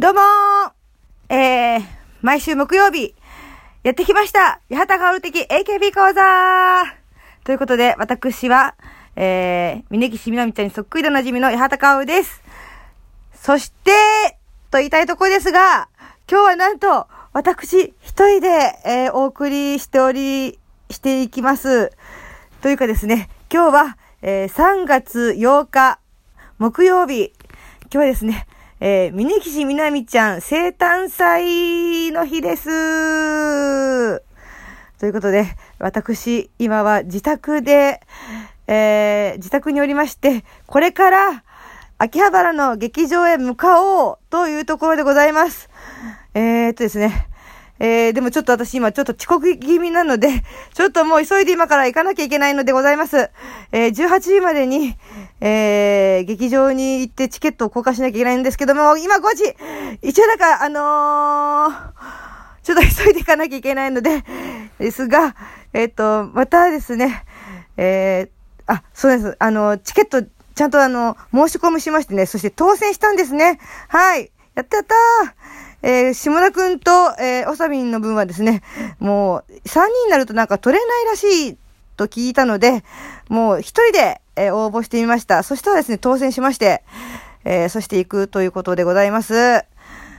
どうもーえー、毎週木曜日、やってきました八幡薫的 AKB 講座ということで、私は、えー、峯岸みなみちゃんにそっくりでおなじみの八幡薫です。そして、と言いたいところですが、今日はなんと、私一人で、えー、お送りしており、していきます。というかですね、今日は、えー、3月8日、木曜日、今日はですね、えー、峯岸みなみちゃん生誕祭の日です。ということで、私、今は自宅で、えー、自宅におりまして、これから、秋葉原の劇場へ向かおうというところでございます。えー、っとですね、えー、でもちょっと私今ちょっと遅刻気味なので、ちょっともう急いで今から行かなきゃいけないのでございます。えー、18時までに、えー、劇場に行ってチケットを交換しなきゃいけないんですけども、今5時一応なんか、あのー、ちょっと急いで行かなきゃいけないので、ですが、えっ、と、またですね、え、あ、そうです。あの、チケット、ちゃんとあの、申し込みしましてね、そして当選したんですね。はい。やったやったーえー、下田くんと、えー、おさびんの分はですね、もう、3人になるとなんか取れないらしいと聞いたので、もう一人で、えー、応募してみました。そしたらですね、当選しまして、えー、そして行くということでございます。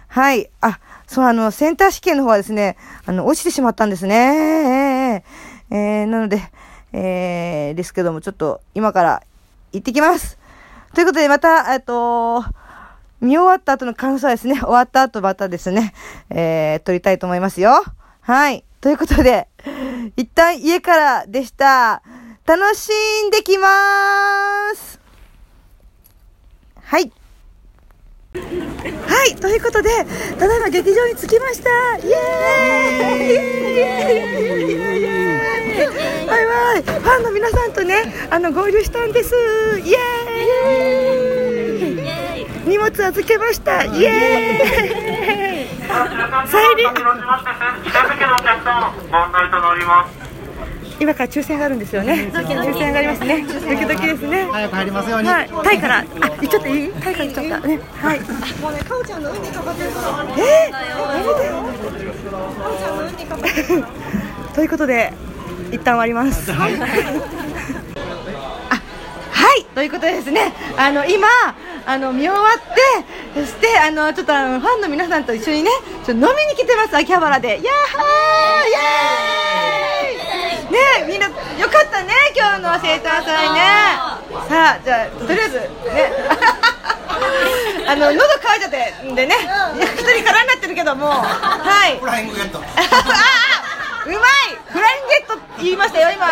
はい。あ、そう、あの、センター試験の方はですね、あの、落ちてしまったんですね。えー、えー、なので、えー、ですけども、ちょっと、今から行ってきます。ということで、また、えっと、見終わった後の感想はですね、終わった後またですね、えー、撮りたいと思いますよ。はい。ということで、一旦家からでした。楽しんできまーす。はい。はい。ということで、ただいま劇場に着きました。イエーイイエーイイエーイイエーイイエーイバイバイ。ファンの皆さんとね、あの、合流したんです。イエーイ荷物預けました。イエーイ。サイリン。問題となります。今から抽選があるんですよね。抽選がありますね。ドキドキですね。早く入りますように。はい。タイから、あ、行っちゃっていい？タイから行っちゃった。ね。はい。もうね、かおちゃんの運にかかってるから。え？ー、かおちゃんの運にかかってる。ということで、一旦終わります。はい。あ、はい。ということでですね、あの今。あの見終わって、そしてあのちょっとあのファンの皆さんと一緒にね、ちょっと飲みに来てます秋葉原で。やっはーイエーイ。ねみんなよかったね今日の生誕祭ね。さあじゃあとりあえずね。あの喉乾いちゃってんでね、一人空になってるけども、はい。フライングゲット。あうまいフライングゲットって言いましたよ今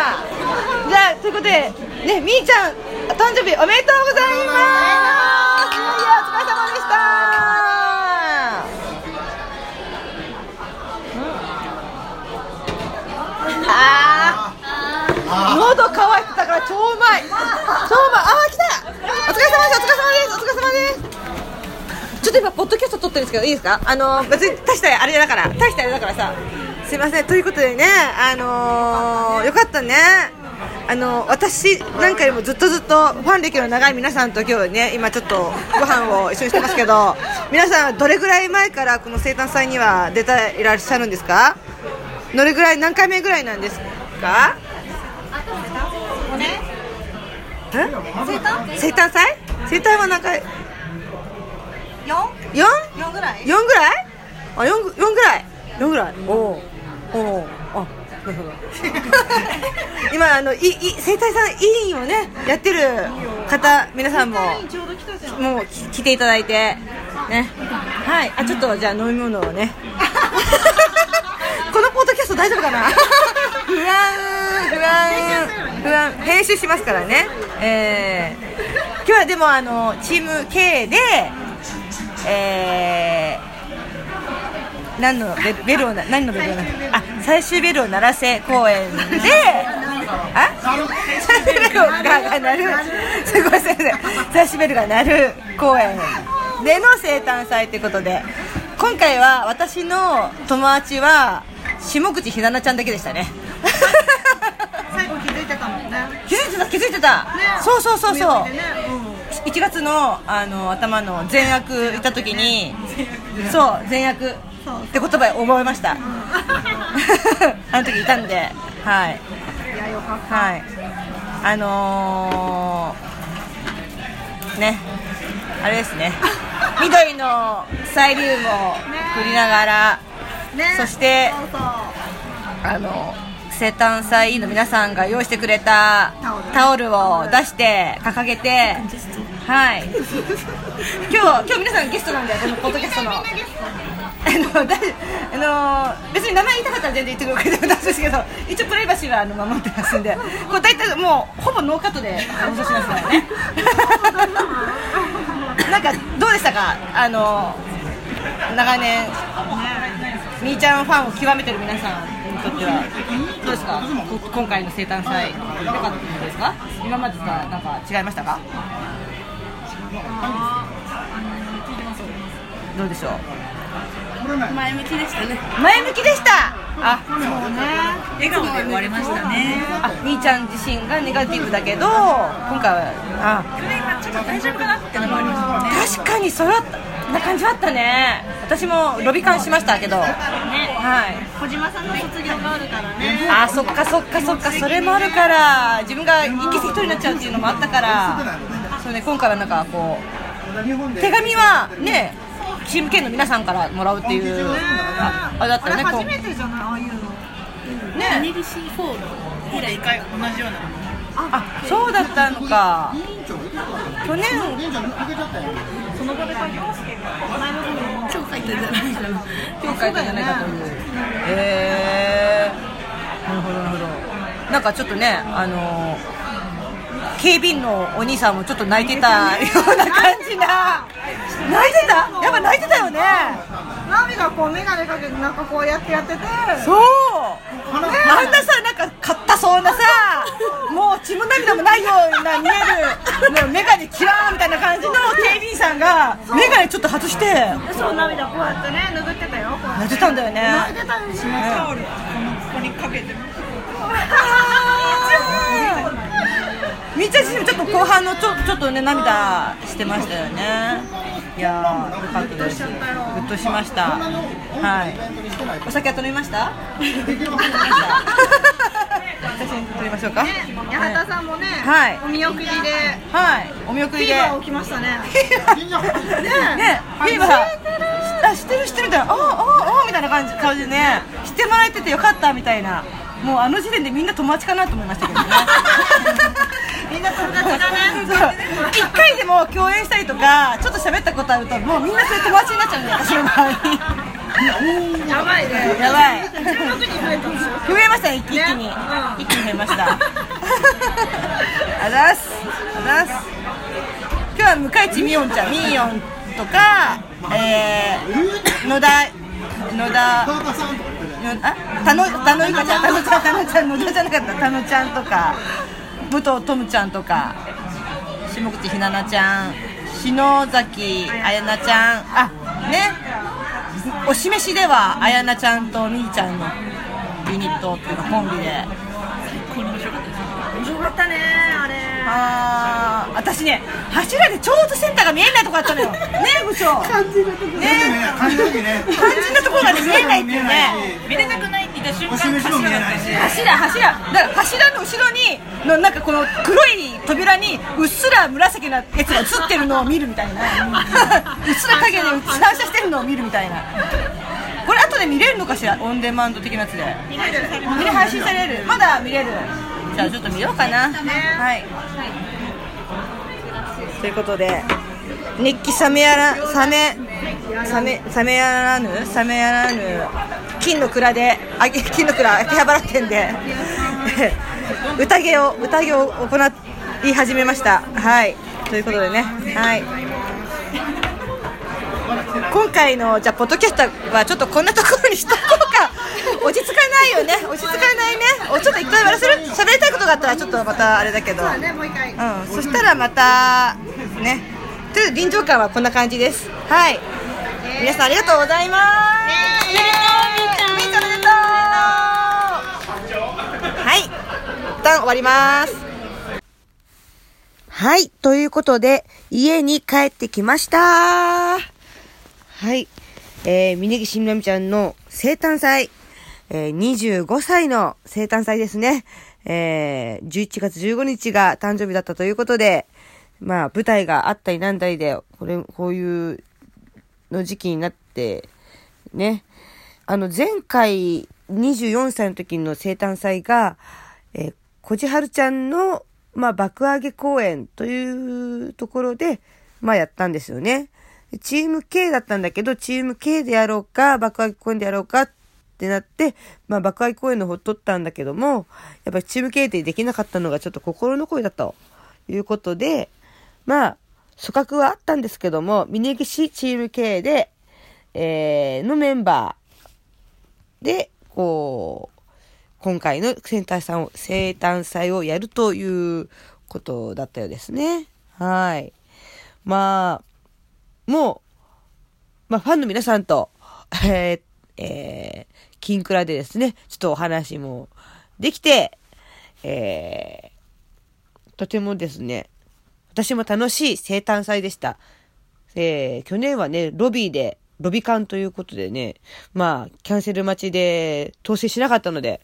じゃあということでねみーちゃんお誕生日おめでとうございます。いやお疲れ様でした。ああ喉乾いてたから超うまい。超うまい。あー来た。お疲れ様です。お疲れ様です。お疲れ様です。ちょっと今ポッドキャスト撮ってるんですけどいいですか？あの別に大したあれだから。大したあれだからさ。すいません。ということでねあのー、よかったねあの私なんかよりもずっとずっとファン歴の長い皆さんと今日ね今ちょっとご飯を一緒にしてますけど皆さんはどれぐらい前からこの生誕祭には出ていらっしゃるんですか？どれぐらい何回目ぐらいなんですか？え？生誕祭？生誕は何回？四？4? 四ぐらい？4ぐらい？あ四ぐ四ぐらい？4ぐらい？おお 今あのいい生態さん委員をね。やってる方皆さんも。もうき来ていただいて。ね。はい。あちょっとじゃあ飲み物をね。このポッドキャスト大丈夫かな？不安不安不安。編集しますからね。えー、今日はでもあのチーム K でえー、何のベルベルをな何のベルをな？あ最終ベルを鳴らせ公演で。あ？最終ベルがが鳴る。すごい最終ベルが鳴る公演での生誕祭ということで。今回は私の友達は下口ひななちゃんだけでしたね。最後気づいてたもんね。気づいてた気づいてた、ね。そうそうそうそう、上までね。うん1月のあの頭の善悪行った時にそう善悪って言葉を覚えました。あの時いたんで。はい。はい。あのー、ね。あれですね。緑のサイリウムを振りながらね。そしてそうそう。あの生誕祭の皆さんが用意してくれたタオル。を出して掲げてはい。今日今日皆さんゲストなんでこのポッドキャストの あのだあの別に名前言いたかったら全然言ってくるわけでもないんですけど一応プライバシーはあの守ってますんでこれ大体もうほぼノーカットで放送しますからね。なんかどうでしたか？あの長年みーちゃんファンを極めてる皆さんにとってはどうですか？こ今回の生誕祭。良かったですか？今までとはなんか違いましたか？どうでしょう？前向きでしたね。前向きでした。あそうね。笑顔で終わりましたね。あみーちゃん自身がネガティブだけど今回はあ。去年はちょっと大丈夫かなってのもありましたね。確かにそれはな感じはあったね。私もロビカンしましたけど。はい。小島さんの卒業があるからね。あそっかそっかそっか。それもあるから自分が一気一人になっちゃうっていうのもあったから。そうね。今回はなんかこう手紙はねチーム K の皆さんからもらうっていう。ああれだったよね初めてじゃない？ああいうの。ね。NLC4 の以来回同じようなあそうだったのか。去年。その場で書きますけど今日書いたんじゃないかな今日書いたんじゃないかというへえなるほどなるほど。なんかちょっとねあの警備員のお兄さんもちょっと泣いてたような感じな泣いてた？やっぱ泣いてたよね。ナミがこう眼鏡かけてなんかこうやってやってて。そう。あんなさなんか買ったそうなさもう血も涙もないような見える眼鏡キラーみたいな感じの警備員さんが眼鏡ちょっと外して。でそう涙こうやってね拭ってたよ。泣いてたんだよね。泣いてたんですよ。タオルここにかけてみーちゃん自身もちょっと後半のちょちょっとね涙してましたよねいやーよかったですグッとしました。はい。お酒は取りました？写真撮りましょうか？ね八幡さんもね、はい。お見送りではい。お見送りで。フィーバー起きましたね。ね。フィーバー。あ知ってる知ってるみたいな。ああああみたいな感じ顔でね。知ってもらえててよかったみたいな。もうあの時点でみんな友達かなと思いましたけどねみんな友達だね。一回でも共演したりとかちょっと喋ったことあるともうみんなそれ友達になっちゃうんで私の場合やばいね。やばい。16人増えましたね。一気に、ね一気に増えました。あざっす。あざっす。今日は向井地みおんちゃんみーよんとかえー、野田野田のあ？たのたのいかちゃんたのちゃんたのちゃん野田じゃなかった。たのちゃんとか武藤トムちゃんとか下口ひななちゃん篠崎あやなちゃんあねお示しではあやなちゃんとみーちゃんのユニットっていうかコンビで。面白かったね。あれ。あー私ね柱でちょうどセンターが見えないとこあったのよ。ね部長。感じるとこね。感じる時ね肝心なところがね見えないっていうね。見れなくないって言った瞬間お示しも見えないし柱柱。だから柱の後ろにのなんかこの黒い扉にうっすら紫なやつが映ってるのを見るみたいな。うっすら影で反射してるのを見るみたいな。これ後で見れるのかしら？オンデマンド的なやつで。見れる配信される。まだ見れる。じゃあちょっと見ようかな。はい。ということで日記冷めやら冷め冷め冷めやらぬ冷めやらぬ金の蔵であげ金の蔵秋葉原店で。宴を宴を行い始めました。はい。ということでね。はい。今回のじゃあポッドキャストはちょっとこんなところにしとこうか。落ち着かないよね。落ち着かないね。おちょっと一回笑せる？喋りたいことがあったらちょっとまたあれだけど。うん、そしたらまたねとりあえず臨場感はこんな感じですはい皆さんありがとうございますみーちゃんおめでとうはい一旦終わりますはい。ということで、家に帰ってきましたはい。えー、峯岸みなみちゃんの生誕祭、えー、25歳の生誕祭ですね。えー、11月15日が誕生日だったということで、まあ、舞台があったりなんだりで、これ、こういうの時期になって、ね。あの、前回、24歳の時の生誕祭が、えー、こじはるちゃんの、まあ、爆上げ公演というところで、まあ、やったんですよね。チーム K だったんだけど、チーム K でやろうか、爆上げ公演でやろうかってなって、まあ、爆上げ公演の方取ったんだけども、やっぱりチーム K でできなかったのがちょっと心の声だということで、まあ、組閣はあったんですけども、峯岸チーム K で、えー、のメンバーで、こう、今回の生誕祭を、生誕祭をやるということだったようですね。はい。まあ、もう、まあ、ファンの皆さんと、えー、えー、金クラでですね、ちょっとお話もできて、えー、とてもですね、私も楽しい生誕祭でした。えー、去年はね、ロビーで、ロビカンということでね、まあ、キャンセル待ちで当選しなかったので、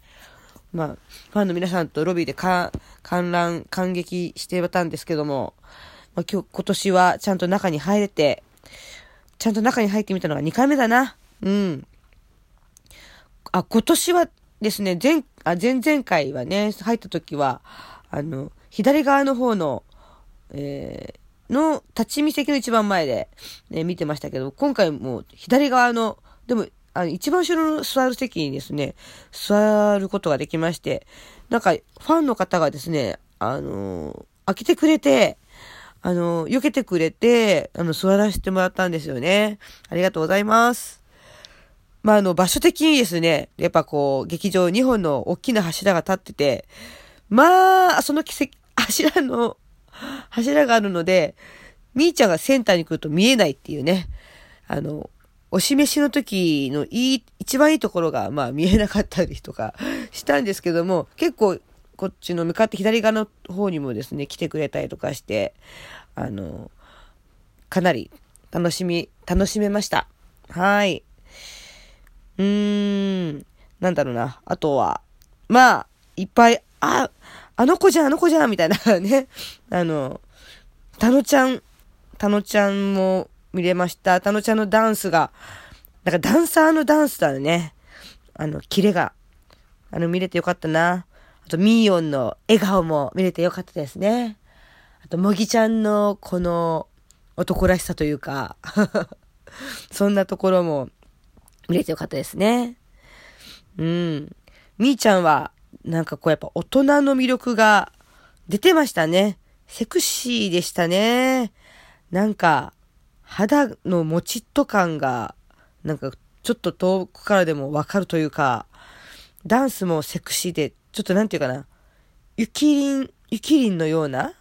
まあ、ファンの皆さんとロビーで観覧、感激してたんですけども、まあ、今日、今年はちゃんと中に入れて、ちゃんと中に入ってみたのが2回目だな。うん。あ、今年はですね、前、あ、前々回はね、入った時は、あの、左側の方の、えー、の立ち見席の一番前で、ね、見てましたけど、今回も左側の、でも、あの、一番後ろの座る席にですね、座ることができまして、なんか、ファンの方がですね、あのー開けてくれて、あのー避けてくれて、あの、座らせてもらったんですよね。ありがとうございます。まあ、あの、場所的にですね、やっぱこう、劇場2本の大きな柱が立ってて、まあ、その奇跡、柱の、柱があるので、みーちゃんがセンターに来ると見えないっていうね。あの、お示しの時のいい、一番いいところが、まあ見えなかったりとか したんですけども、結構こっちの向かって左側の方にもですね、来てくれたりとかして、あの、かなり楽しみ、楽しめました。はい。うーん、なんだろうな。あとは、まあ、いっぱい、あ、あの子じゃん、あの子じゃん、みたいな ね。あの、たのちゃん、たのちゃんも見れました。たのちゃんのダンスが、なんかダンサーのダンスだね。あの、キレが、あの、見れてよかったな。あと、ミーヨンの笑顔も見れてよかったですね。あと、もぎちゃんのこの男らしさというか、そんなところも見れてよかったですね。うん。みーちゃんは、なんかこうやっぱ大人の魅力が出てましたね。セクシーでしたね。なんか、肌のもちっと感が、なんかちょっと遠くからでもわかるというか、ダンスもセクシーで、ちょっとなんていうかな、ゆきりん、ゆきりんのような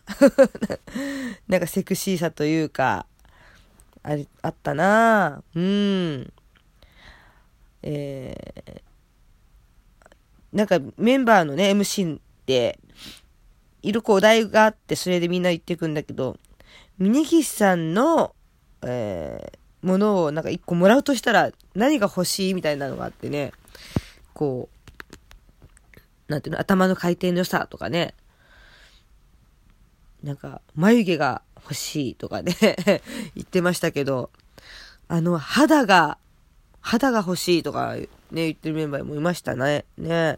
なんかセクシーさというか、ありあったなぁ。うん。えー、なんかメンバーのね、MC って、いろいろこうお題があって、それでみんな言っていくんだけど、峯岸さんの、えー、ものをなんか一個もらうとしたら何が欲しいみたいなのがあってね、こう、なんていうの、頭の回転の良さとかね、なんか、眉毛が欲しいとかね、言ってましたけど、あの、肌が、肌が欲しいとかね、言ってるメンバーもいましたね。ね。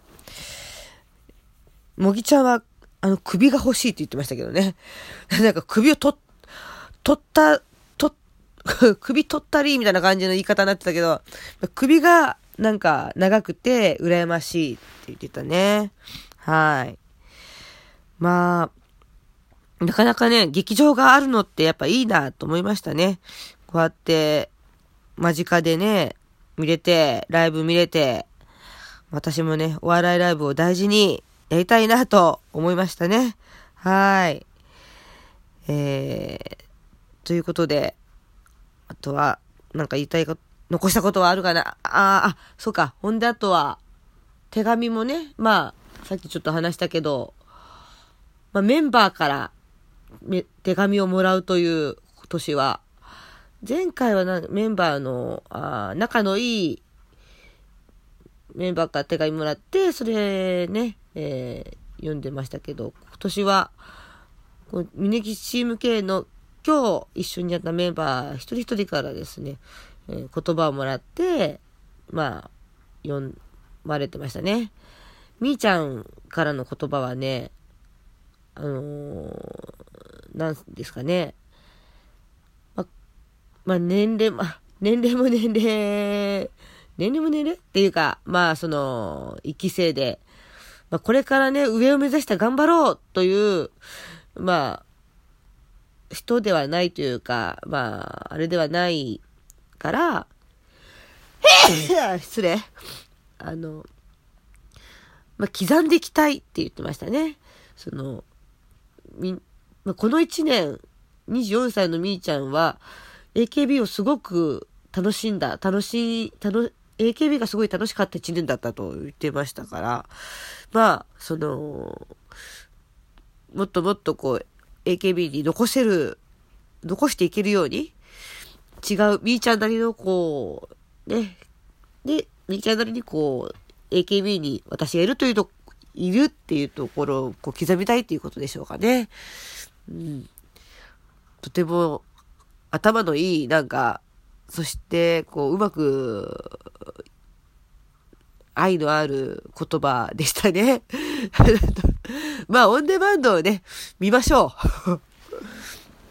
もぎちゃんは、あの、首が欲しいって言ってましたけどね。なんか首を取っ、取った、取、首取ったりみたいな感じの言い方になってたけど、首がなんか長くて羨ましいって言ってたね。はい。まあ、なかなかね、劇場があるのってやっぱいいなと思いましたね。こうやって、間近でね、見れて、ライブ見れて、私もね、お笑いライブを大事にやりたいなと思いましたね。はい。えー、ということで、あとは、なんか言いたいこと、残したことはあるかな？あーあ、そうか。ほんであとは、手紙もね、まあ、さっきちょっと話したけど、まあ、メンバーからめ手紙をもらうという今年は、前回はなメンバーのあー仲のいいメンバーから手紙もらって、それね、えー読んでましたけど、今年は、こう峯岸チーム系の今日一緒にやったメンバー一人一人からですね、えー言葉をもらって、まあ、読まれてましたね。みーちゃんからの言葉はね、あのーなんですかね。ま、あ、年齢、まあ、年齢も年齢、年齢も年齢？っていうか、まあ、その、一期生で、まあ、これからね、上を目指して頑張ろうという、まあ、人ではないというか、まあ、あれではないから、失礼。あの、まあ、刻んでいきたいって言ってましたね。その、み、まあ、この1年、24歳のみーちゃんは、AKB をすごく楽しんだ、楽しい、楽、AKB がすごい楽しかった1年だったと言ってましたから、まあ、その、もっともっとこう、AKB に残せる、残していけるように、違う、みーちゃんなりのこう、ね、で、みーちゃんなりにこう、AKB に私がいるというと、いるっていうところをこう刻みたいっていうことでしょうかね。うん。とても頭のいい、なんか、そして、こう、うまく、愛のある言葉でしたね。まあ、オンデマンドをね、見ましょう。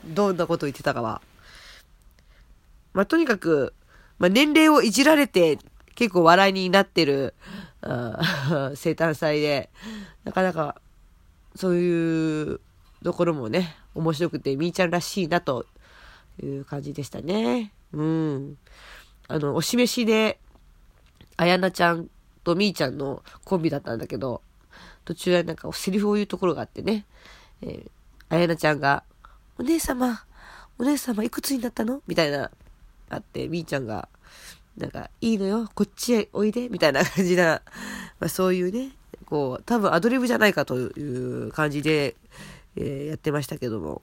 どんなこと言ってたかは。まあ、とにかく、まあ、年齢をいじられて結構笑いになってる、生誕祭で、なかなか、そういうところもね、面白くて、みーちゃんらしいなという感じでしたね。うん。あの、お示しで、あやなちゃんとみーちゃんのコンビだったんだけど、途中はなんかセリフを言うところがあってね、えーあやなちゃんが、お姉様、お姉様いくつになったの？みたいな、あって、みーちゃんが、なんか、いいのよ、こっちへおいで、みたいな感じな、まあそういうね、こう、多分アドリブじゃないかという感じで、えーやってましたけども。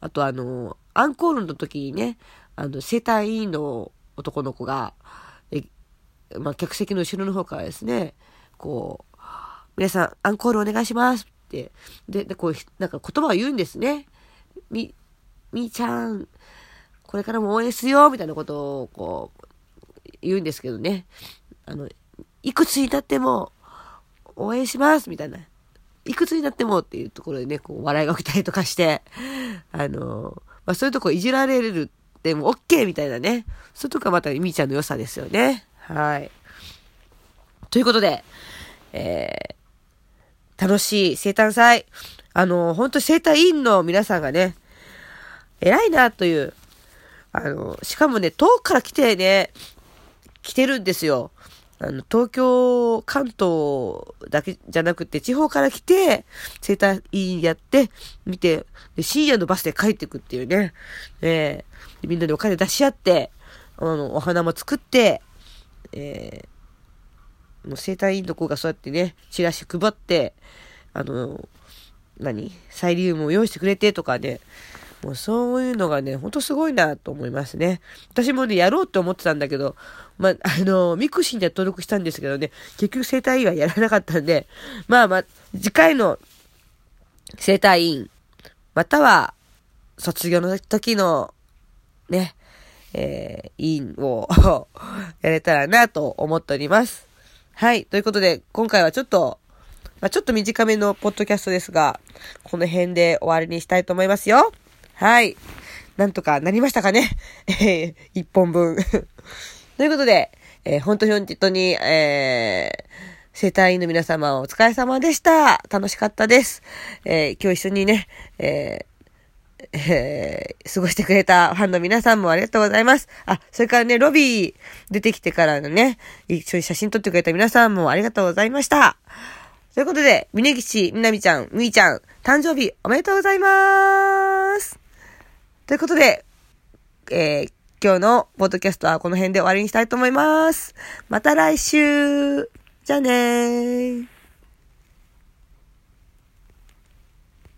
あとあの、アンコールの時にね、あの、生体委員の男の子が、えまあ、客席の後ろの方からですね、こう、皆さん、アンコールお願いしますって、で、でこう、なんか言葉を言うんですね。み、みーちゃん、これからも応援するよ、みたいなことを、こう、言うんですけどね。あの、いくつになっても、応援します、みたいな。いくつになってもっていうところでね、こう、笑いが起きたりとかして、あの、まあ、そういうとこいじられるでも OK みたいなね。そういうとこがまたみーちゃんの良さですよね。はい。ということで、えー、楽しい生誕祭。あの、本当生誕委員の皆さんがね、偉いなという、あの、しかもね、遠くから来てね、来てるんですよ。あの、東京、関東だけじゃなくて、地方から来て、生誕委員やって、見て、で深夜のバスで帰ってくっていうね。えーみんなでお金出し合って、あの、お花も作って、えーもう生誕委員の子がそうやってね、チラシ配って、あの、何？サイリウムを用意してくれてとかね、もうそういうのがね、ほんとすごいなと思いますね。私もね、やろうって思ってたんだけど、まあ、あの、 mixi には登録したんですけどね、結局生誕委員はやらなかったんで、まあまあ、次回の生誕委員、または、卒業の時の、ね、えー、委員を やれたらなと思っております。はい。ということで、今回はちょっと、まあ、ちょっと短めのポッドキャストですが、この辺で終わりにしたいと思いますよ。はい。なんとかなりましたかねえー、一本分。ということで、えー本当に本当に、えー、生体院の皆様お疲れ様でした。楽しかったです。えー今日一緒にね、えーえー過ごしてくれたファンの皆さんもありがとうございます。あ、それからね、ロビー出てきてからのね、一緒に写真撮ってくれた皆さんもありがとうございました。ということで、峯岸みなみちゃん、みーちゃん、誕生日おめでとうございます。ということで、えー今日のポッドキャストはこの辺で終わりにしたいと思います。また来週じゃあねー。